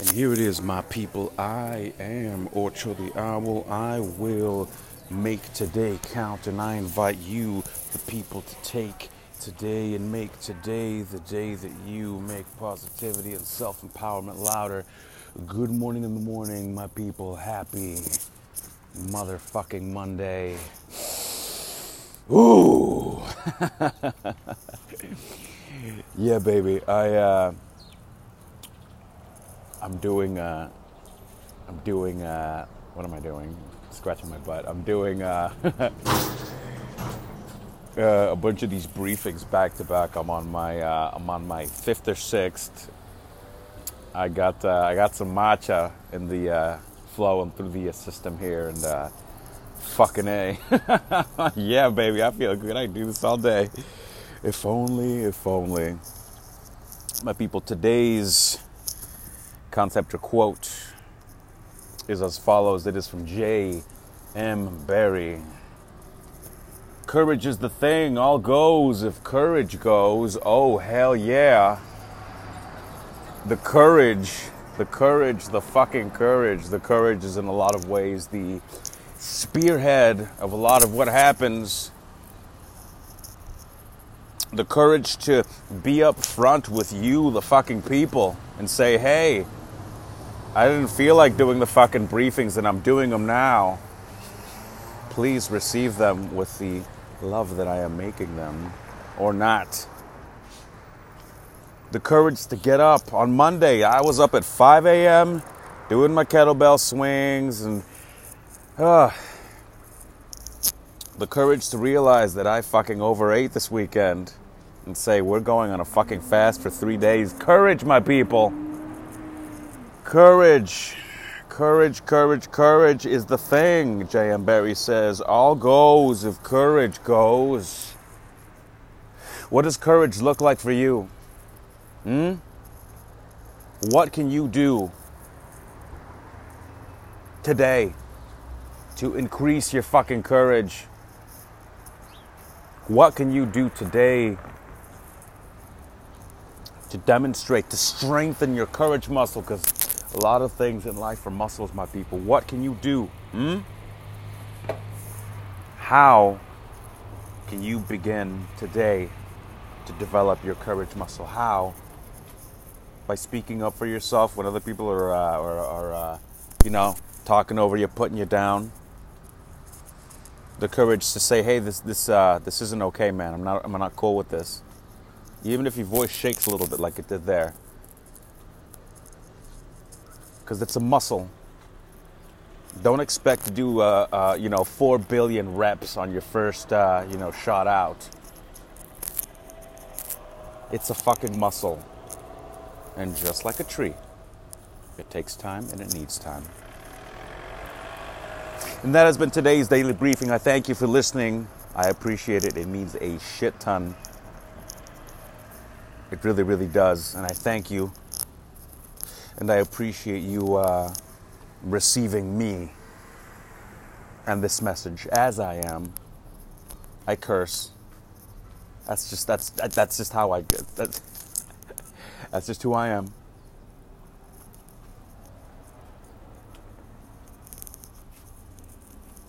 And here it is, my people. I am Ocho the Owl. I will make today count, and I invite you, the people, to take today and make today the day that you make positivity and self empowerment louder. Good morning in the morning, my people. Happy motherfucking Monday. Ooh. yeah, baby. I. Uh, I'm doing, uh, I'm doing, uh, what am I doing? Scratching my butt. I'm doing uh, a bunch of these briefings back to back. I'm on my, uh, I'm on my fifth or sixth. I got, uh, I got some matcha in the uh, flowing through the system here, and uh, fucking a, yeah, baby, I feel good. I do this all day. If only, if only. My people, today's concept or quote is as follows it is from J. M. Barrie. Courage is the thing, all goes. If courage goes, oh hell yeah. The courage, the courage, the fucking courage. The courage is in a lot of ways the spearhead of a lot of what happens. The courage to be up front with you, the fucking people, and say, hey, I didn't feel like doing the fucking briefings and I'm doing them now. Please receive them with the love that I am making them or not. The courage to get up. On Monday, I was up at 5 a.m. doing my kettlebell swings and uh, the courage to realize that I fucking overate this weekend and say, we're going on a fucking fast for three days. Courage, my people. Courage. Courage, courage, courage is the thing, J.M. Barrie says. All goes if courage goes. What does courage look like for you? Hmm? What can you do today to increase your fucking courage? What can you do today to demonstrate, to strengthen your courage muscle? Because a lot of things in life are muscles, my people. What can you do? Hmm? How can you begin today to develop your courage muscle? How? By speaking up for yourself when other people are, uh, are, are uh, you know, talking over you, putting you down. The courage to say, "Hey, this this uh, this isn't okay, man. I'm not I'm not cool with this." Even if your voice shakes a little bit, like it did there because it's a muscle. Don't expect to do, uh, uh, you know, four billion reps on your first, uh, you know, shot out. It's a fucking muscle, and just like a tree, it takes time and it needs time. And that has been today's daily briefing. I thank you for listening. I appreciate it. It means a shit ton. It really, really does. And I thank you and I appreciate you uh, receiving me and this message as I am. I curse. That's just that's that's just how I get. That's, that's just who I am.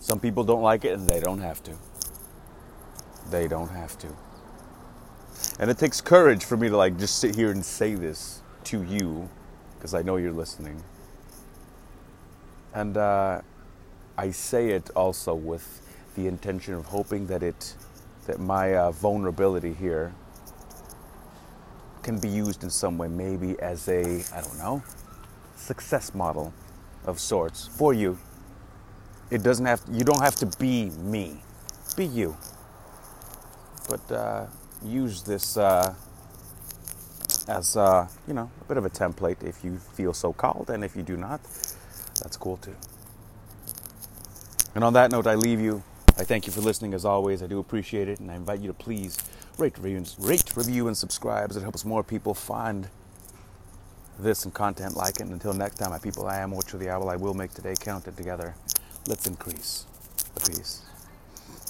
Some people don't like it and they don't have to. They don't have to. And it takes courage for me to like just sit here and say this to you because I know you're listening. And uh, I say it also with the intention of hoping that it, that my uh, vulnerability here can be used in some way, maybe as a, I don't know, success model of sorts for you. It doesn't have, you don't have to be me, be you. But uh, use this uh, as uh, you know a bit of a template if you feel so called, and if you do not, that's cool too. And on that note, I leave you. I thank you for listening as always. I do appreciate it, and I invite you to please rate, review, rate, review, and subscribe as it helps more people find this and content like it. And until next time, my people, I am Ocho the Owl. I will make today count it together. Let's increase the peace.